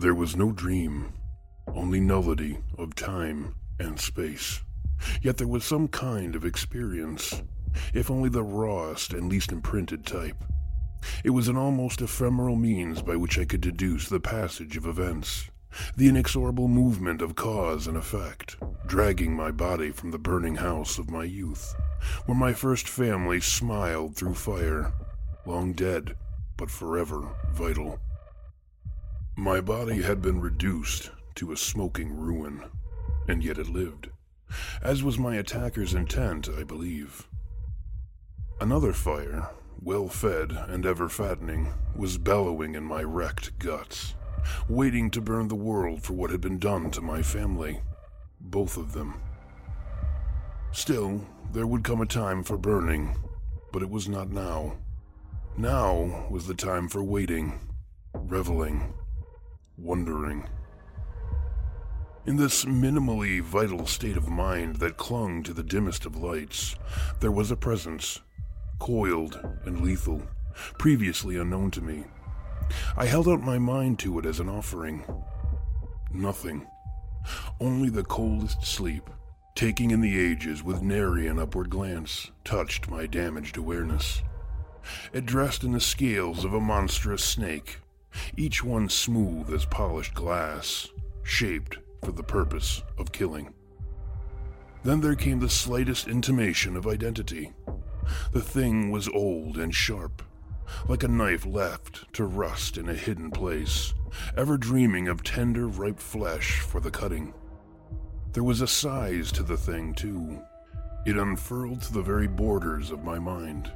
There was no dream, only nullity of time and space. Yet there was some kind of experience, if only the rawest and least imprinted type. It was an almost ephemeral means by which I could deduce the passage of events, the inexorable movement of cause and effect, dragging my body from the burning house of my youth, where my first family smiled through fire, long dead, but forever vital. My body had been reduced to a smoking ruin, and yet it lived, as was my attacker's intent, I believe. Another fire, well fed and ever fattening, was bellowing in my wrecked guts waiting to burn the world for what had been done to my family. Both of them. Still, there would come a time for burning, but it was not now. Now was the time for waiting, reveling, wondering. In this minimally vital state of mind that clung to the dimmest of lights, there was a presence, coiled and lethal, previously unknown to me. I held out my mind to it as an offering. Nothing. Only the coldest sleep, taking in the ages with nary an upward glance, touched my damaged awareness. It dressed in the scales of a monstrous snake, each one smooth as polished glass, shaped for the purpose of killing. Then there came the slightest intimation of identity. The thing was old and sharp, like a knife left to rust in a hidden place, ever dreaming of tender, ripe flesh for the cutting. There was a size to the thing, too. It unfurled to the very borders of my mind,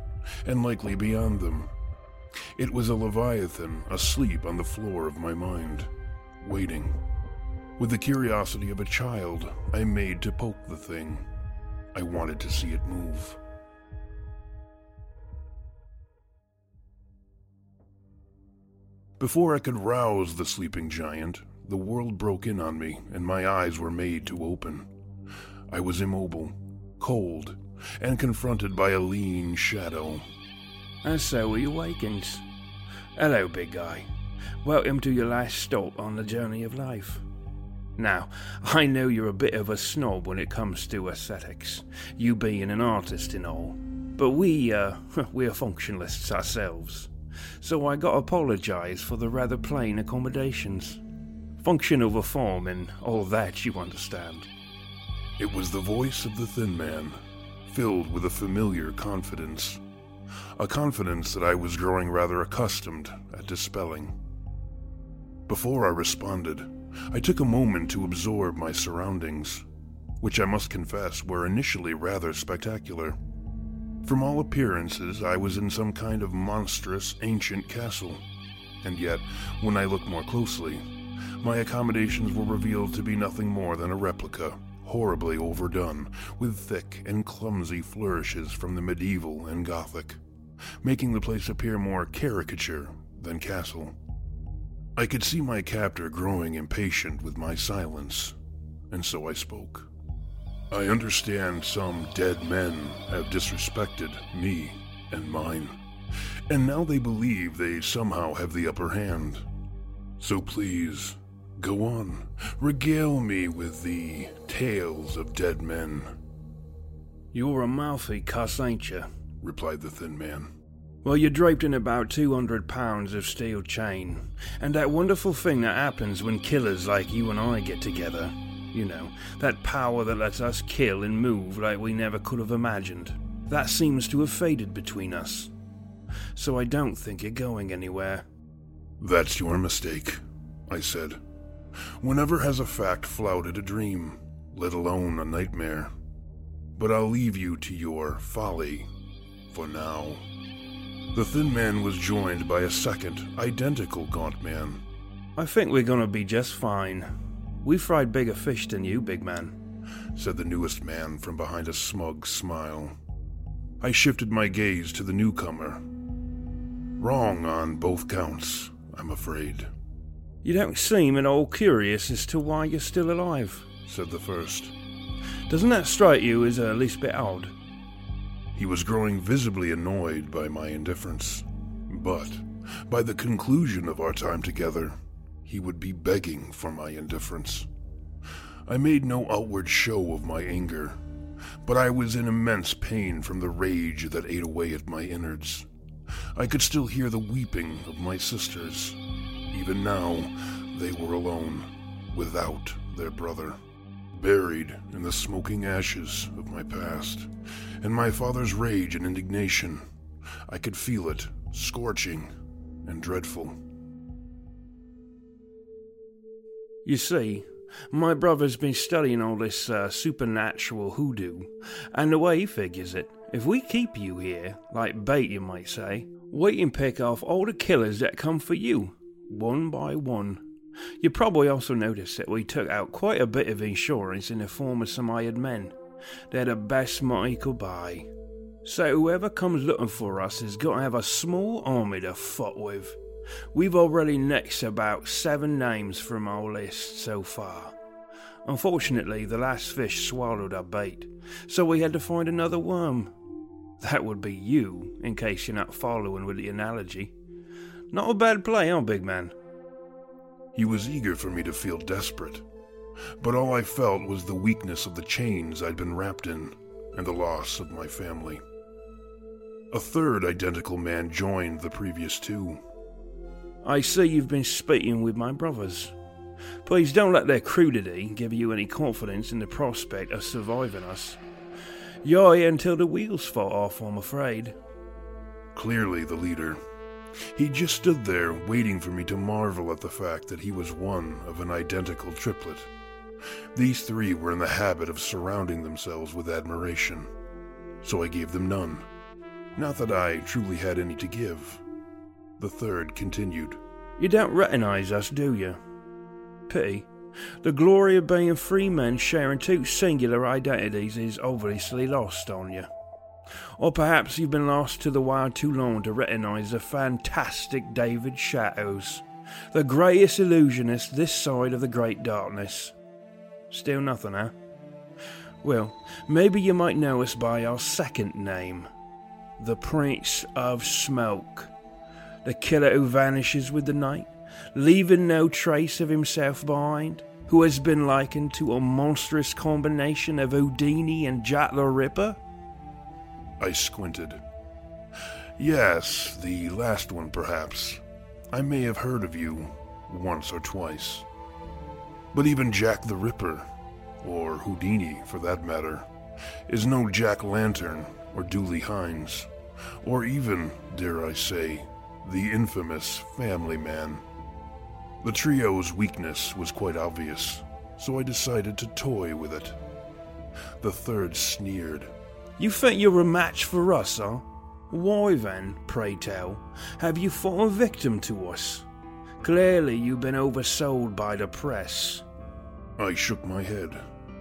and likely beyond them. It was a leviathan asleep on the floor of my mind, waiting. With the curiosity of a child, I made to poke the thing. I wanted to see it move. Before I could rouse the sleeping giant, the world broke in on me and my eyes were made to open. I was immobile, cold, and confronted by a lean shadow. And so we awakens. Hello, big guy. Welcome to your last stop on the journey of life. Now, I know you're a bit of a snob when it comes to aesthetics, you being an artist and all, but we, uh, we're functionalists ourselves so I gotta apologise for the rather plain accommodations. Function over form and all that, you understand. It was the voice of the thin man, filled with a familiar confidence. A confidence that I was growing rather accustomed at dispelling. Before I responded, I took a moment to absorb my surroundings, which I must confess were initially rather spectacular. From all appearances, I was in some kind of monstrous ancient castle. And yet, when I looked more closely, my accommodations were revealed to be nothing more than a replica, horribly overdone, with thick and clumsy flourishes from the medieval and Gothic, making the place appear more caricature than castle. I could see my captor growing impatient with my silence, and so I spoke. I understand some dead men have disrespected me and mine, and now they believe they somehow have the upper hand. So please, go on, regale me with the tales of dead men. You're a mouthy cuss, ain't you? replied the thin man. Well, you're draped in about 200 pounds of steel chain, and that wonderful thing that happens when killers like you and I get together you know, that power that lets us kill and move like we never could have imagined. That seems to have faded between us. So I don't think you're going anywhere. That's your mistake, I said. Whenever has a fact flouted a dream, let alone a nightmare? But I'll leave you to your folly for now. The thin man was joined by a second, identical gaunt man. I think we're gonna be just fine. We fried bigger fish than you, big man, said the newest man from behind a smug smile. I shifted my gaze to the newcomer. Wrong on both counts, I'm afraid. You don't seem at all curious as to why you're still alive, said the first. Doesn't that strike you as a least a bit odd? He was growing visibly annoyed by my indifference, but by the conclusion of our time together, he would be begging for my indifference. I made no outward show of my anger, but I was in immense pain from the rage that ate away at my innards. I could still hear the weeping of my sisters. Even now, they were alone, without their brother, buried in the smoking ashes of my past, and my father's rage and indignation. I could feel it, scorching and dreadful. You see, my brother's been studying all this uh, supernatural hoodoo, and the way he figures it, if we keep you here, like bait you might say, we can pick off all the killers that come for you, one by one. You probably also noticed that we took out quite a bit of insurance in the form of some hired men. They're the best money could buy. So whoever comes looking for us has got to have a small army to fight with. We've already nixed about seven names from our list so far. Unfortunately, the last fish swallowed our bait, so we had to find another worm. That would be you, in case you're not following with the analogy. Not a bad play, huh, big man? He was eager for me to feel desperate, but all I felt was the weakness of the chains I'd been wrapped in and the loss of my family. A third identical man joined the previous two. I see you've been speaking with my brothers. Please don't let their crudity give you any confidence in the prospect of surviving us. You're here until the wheels fall off, I'm afraid. Clearly the leader. He just stood there waiting for me to marvel at the fact that he was one of an identical triplet. These three were in the habit of surrounding themselves with admiration, so I gave them none. Not that I truly had any to give. The third continued. You don't recognize us, do you? Pity. The glory of being free men sharing two singular identities is obviously lost on you. Or perhaps you've been lost to the wild too long to recognize the fantastic David Shadows, the greatest illusionist this side of the great darkness. Still nothing, eh? Well, maybe you might know us by our second name, the Prince of Smoke, the killer who vanishes with the night, leaving no trace of himself behind, who has been likened to a monstrous combination of Houdini and Jack the Ripper? I squinted. Yes, the last one perhaps. I may have heard of you once or twice. But even Jack the Ripper, or Houdini for that matter, is no Jack Lantern or Dooley Hines, or even, dare I say, the infamous Family Man. The trio's weakness was quite obvious, so I decided to toy with it. The third sneered. You think you're a match for us, huh? Why then, pray tell, have you fallen victim to us? Clearly you've been oversold by the press. I shook my head,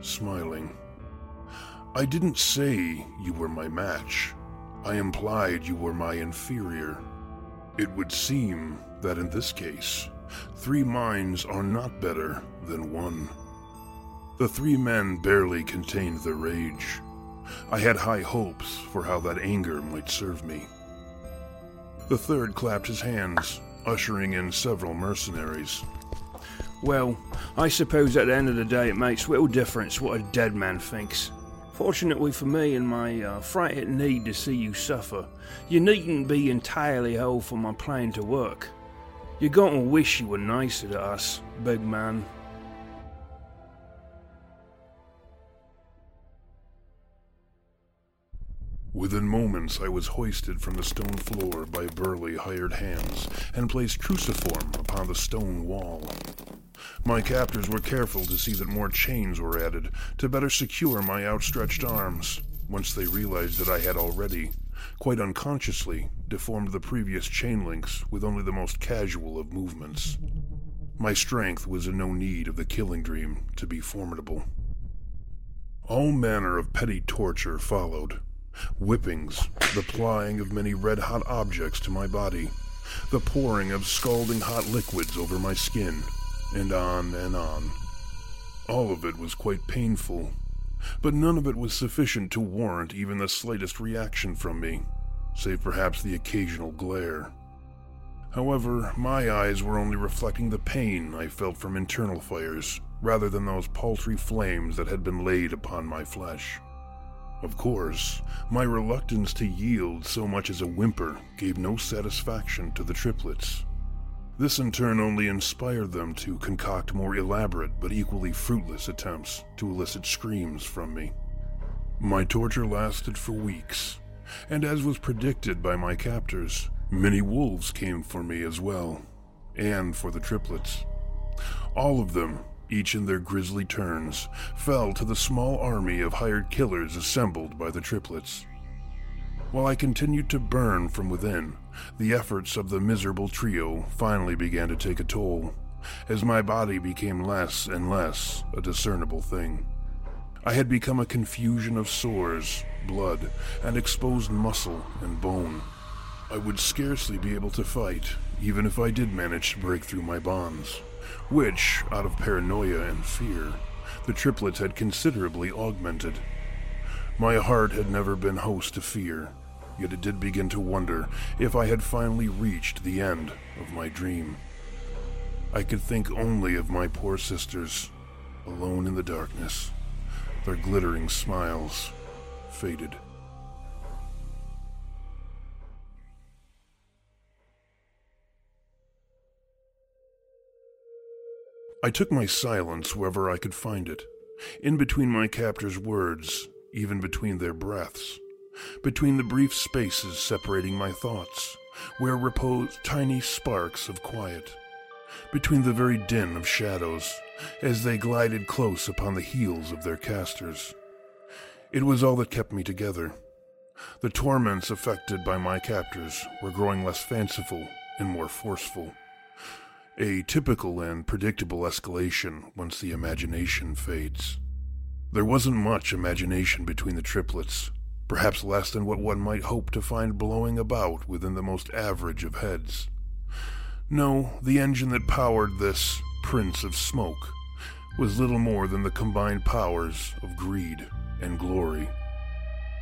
smiling. I didn't say you were my match. I implied you were my inferior. It would seem that in this case, three minds are not better than one. The three men barely contained their rage. I had high hopes for how that anger might serve me. The third clapped his hands, ushering in several mercenaries. Well, I suppose at the end of the day it makes little difference what a dead man thinks. Fortunately for me and my uh, frightened need to see you suffer, you needn't be entirely whole for my plan to work. You're going to wish you were nicer to us, big man. Within moments, I was hoisted from the stone floor by burly hired hands and placed cruciform upon the stone wall. My captors were careful to see that more chains were added to better secure my outstretched arms, once they realized that I had already, quite unconsciously, deformed the previous chain links with only the most casual of movements. My strength was in no need of the killing dream to be formidable. All manner of petty torture followed, Whippings, the plying of many red hot objects to my body, the pouring of scalding hot liquids over my skin, and on and on. All of it was quite painful, but none of it was sufficient to warrant even the slightest reaction from me, save perhaps the occasional glare. However, my eyes were only reflecting the pain I felt from internal fires, rather than those paltry flames that had been laid upon my flesh. Of course, my reluctance to yield so much as a whimper gave no satisfaction to the triplets. This in turn only inspired them to concoct more elaborate but equally fruitless attempts to elicit screams from me. My torture lasted for weeks, and as was predicted by my captors, many wolves came for me as well, and for the triplets. All of them, each in their grisly turns, fell to the small army of hired killers assembled by the triplets. While I continued to burn from within, the efforts of the miserable trio finally began to take a toll, as my body became less and less a discernible thing. I had become a confusion of sores, blood, and exposed muscle and bone. I would scarcely be able to fight, even if I did manage to break through my bonds, which, out of paranoia and fear, the triplets had considerably augmented. My heart had never been host to fear, yet it did begin to wonder if I had finally reached the end of my dream. I could think only of my poor sisters, alone in the darkness, their glittering smiles faded. I took my silence wherever I could find it, in between my captors' words, even between their breaths between the brief spaces separating my thoughts, where reposed tiny sparks of quiet, between the very din of shadows, as they glided close upon the heels of their casters. It was all that kept me together. The torments affected by my captors were growing less fanciful and more forceful. A typical and predictable escalation once the imagination fades. There wasn't much imagination between the triplets, perhaps less than what one might hope to find blowing about within the most average of heads. No, the engine that powered this Prince of Smoke was little more than the combined powers of greed and glory.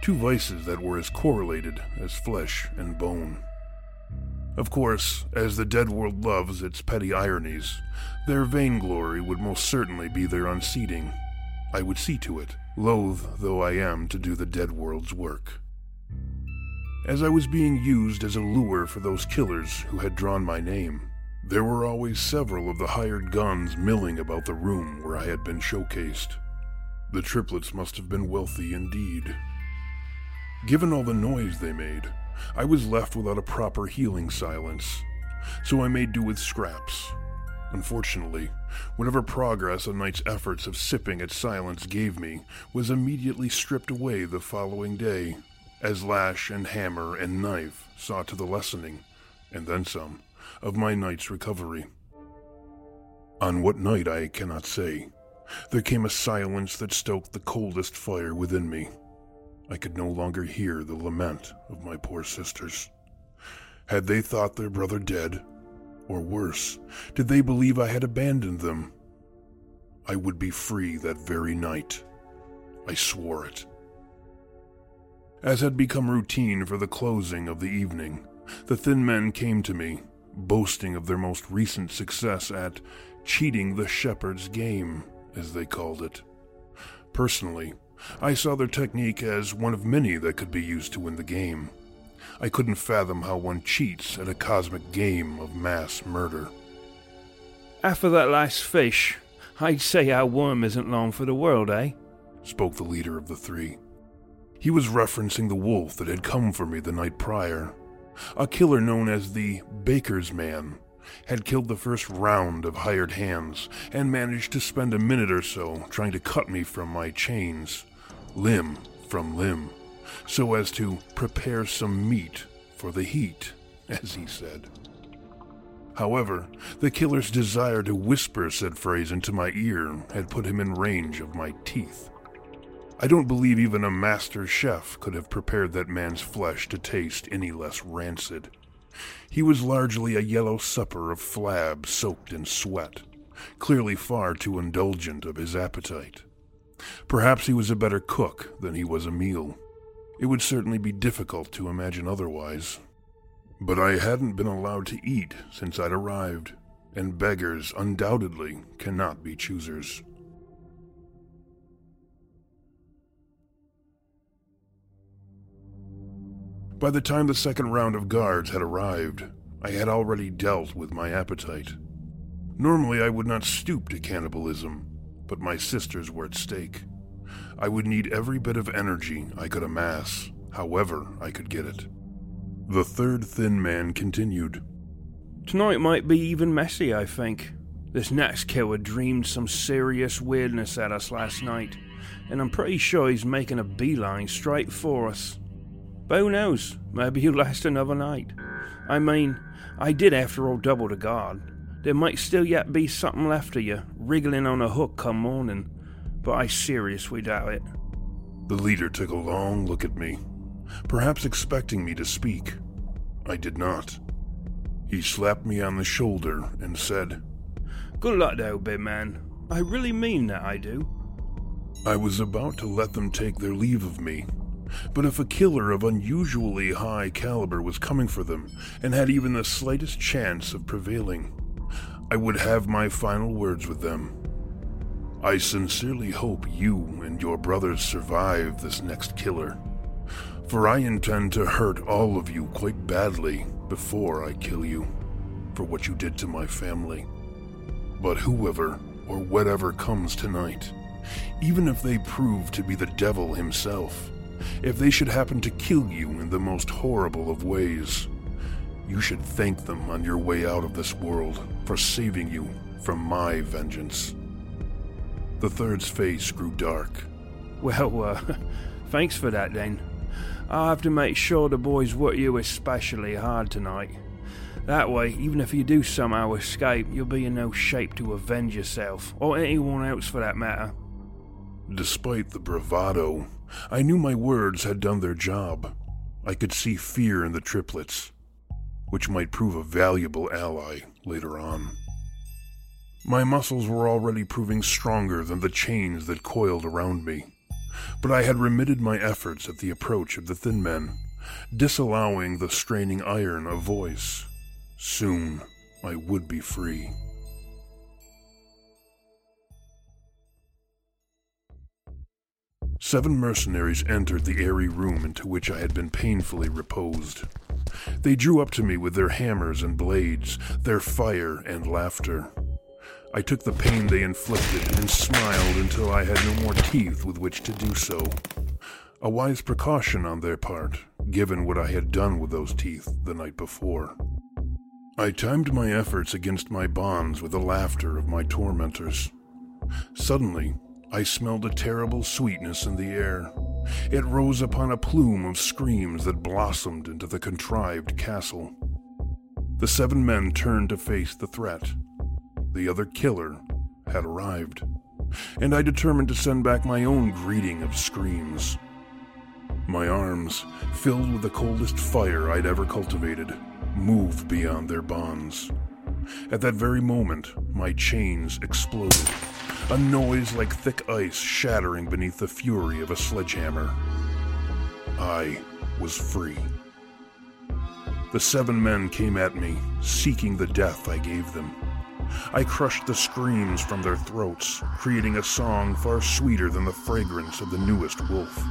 Two vices that were as correlated as flesh and bone. Of course, as the dead world loves its petty ironies, their vainglory would most certainly be their unseating. I would see to it loath though I am to do the dead world's work. As I was being used as a lure for those killers who had drawn my name, there were always several of the hired guns milling about the room where I had been showcased. The triplets must have been wealthy indeed. Given all the noise they made, I was left without a proper healing silence, so I made do with scraps Unfortunately, whatever progress a night's efforts of sipping at silence gave me was immediately stripped away the following day, as lash and hammer and knife saw to the lessening, and then some, of my night's recovery. On what night I cannot say. There came a silence that stoked the coldest fire within me. I could no longer hear the lament of my poor sisters. Had they thought their brother dead, or worse, did they believe I had abandoned them? I would be free that very night. I swore it. As had become routine for the closing of the evening, the thin men came to me, boasting of their most recent success at cheating the shepherd's game, as they called it. Personally, I saw their technique as one of many that could be used to win the game. I couldn't fathom how one cheats at a cosmic game of mass murder. After that last fish, I'd say our worm isn't long for the world, eh? spoke the leader of the three. He was referencing the wolf that had come for me the night prior. A killer known as the Baker's Man had killed the first round of hired hands and managed to spend a minute or so trying to cut me from my chains, limb from limb so as to prepare some meat for the heat, as he said. However, the killer's desire to whisper said phrase into my ear had put him in range of my teeth. I don't believe even a master chef could have prepared that man's flesh to taste any less rancid. He was largely a yellow supper of flab soaked in sweat, clearly far too indulgent of his appetite. Perhaps he was a better cook than he was a meal. It would certainly be difficult to imagine otherwise. But I hadn't been allowed to eat since I'd arrived, and beggars undoubtedly cannot be choosers. By the time the second round of guards had arrived, I had already dealt with my appetite. Normally, I would not stoop to cannibalism, but my sisters were at stake. I would need every bit of energy I could amass, however I could get it. The third thin man continued. Tonight might be even messy, I think. This next killer dreamed some serious weirdness at us last night, and I'm pretty sure he's making a beeline straight for us. But who knows? Maybe he'll last another night. I mean, I did after all double the guard. There might still yet be something left of you, wriggling on a hook come morning, but I seriously doubt it. The leader took a long look at me, perhaps expecting me to speak. I did not. He slapped me on the shoulder and said, Good luck, though, big man. I really mean that, I do. I was about to let them take their leave of me, but if a killer of unusually high caliber was coming for them and had even the slightest chance of prevailing, I would have my final words with them. I sincerely hope you and your brothers survive this next killer, for I intend to hurt all of you quite badly before I kill you for what you did to my family. But whoever or whatever comes tonight, even if they prove to be the devil himself, if they should happen to kill you in the most horrible of ways, you should thank them on your way out of this world for saving you from my vengeance. The third's face grew dark. Well, uh, thanks for that then. I'll have to make sure the boys work you especially hard tonight. That way, even if you do somehow escape, you'll be in no shape to avenge yourself, or anyone else for that matter. Despite the bravado, I knew my words had done their job. I could see fear in the triplets, which might prove a valuable ally later on. My muscles were already proving stronger than the chains that coiled around me, but I had remitted my efforts at the approach of the thin men, disallowing the straining iron of voice. Soon I would be free. Seven mercenaries entered the airy room into which I had been painfully reposed. They drew up to me with their hammers and blades, their fire and laughter. I took the pain they inflicted and smiled until I had no more teeth with which to do so. A wise precaution on their part, given what I had done with those teeth the night before. I timed my efforts against my bonds with the laughter of my tormentors. Suddenly, I smelled a terrible sweetness in the air. It rose upon a plume of screams that blossomed into the contrived castle. The seven men turned to face the threat. The other killer had arrived, and I determined to send back my own greeting of screams. My arms, filled with the coldest fire I'd ever cultivated, moved beyond their bonds. At that very moment, my chains exploded a noise like thick ice shattering beneath the fury of a sledgehammer. I was free. The seven men came at me, seeking the death I gave them. I crushed the screams from their throats, creating a song far sweeter than the fragrance of the newest wolf.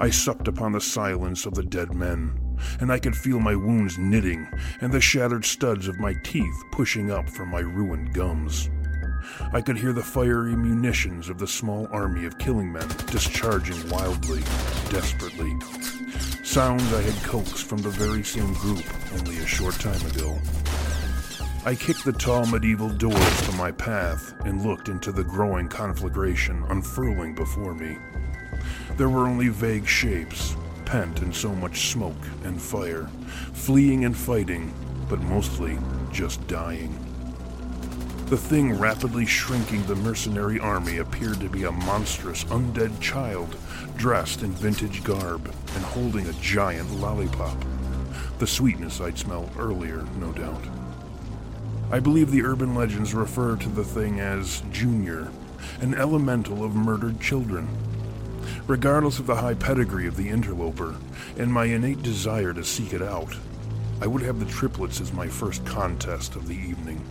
I supped upon the silence of the dead men, and I could feel my wounds knitting and the shattered studs of my teeth pushing up from my ruined gums. I could hear the fiery munitions of the small army of killing men discharging wildly, desperately. Sounds I had coaxed from the very same group only a short time ago. I kicked the tall medieval doors from my path and looked into the growing conflagration unfurling before me. There were only vague shapes, pent in so much smoke and fire, fleeing and fighting, but mostly just dying. The thing rapidly shrinking the mercenary army appeared to be a monstrous undead child, dressed in vintage garb and holding a giant lollipop. The sweetness I'd smelled earlier, no doubt. I believe the urban legends refer to the thing as Junior, an elemental of murdered children. Regardless of the high pedigree of the interloper and my innate desire to seek it out, I would have the triplets as my first contest of the evening.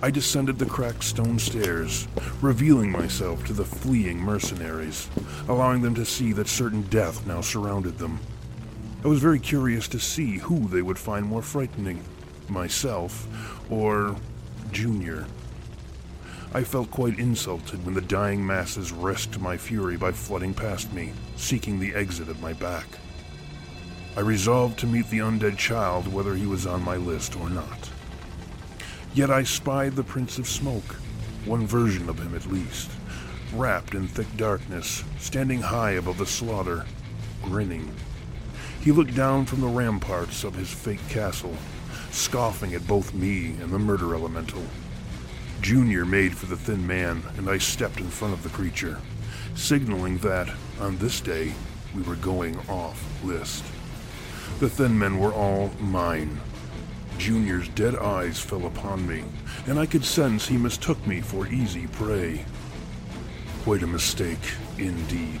I descended the cracked stone stairs, revealing myself to the fleeing mercenaries, allowing them to see that certain death now surrounded them. I was very curious to see who they would find more frightening myself or Junior. I felt quite insulted when the dying masses risked my fury by flooding past me, seeking the exit of my back. I resolved to meet the undead child whether he was on my list or not. Yet I spied the Prince of Smoke, one version of him at least, wrapped in thick darkness, standing high above the slaughter, grinning. He looked down from the ramparts of his fake castle, scoffing at both me and the murder elemental. Junior made for the thin man, and I stepped in front of the creature, signaling that, on this day, we were going off list. The thin men were all mine. Junior's dead eyes fell upon me, and I could sense he mistook me for easy prey. Quite a mistake, indeed.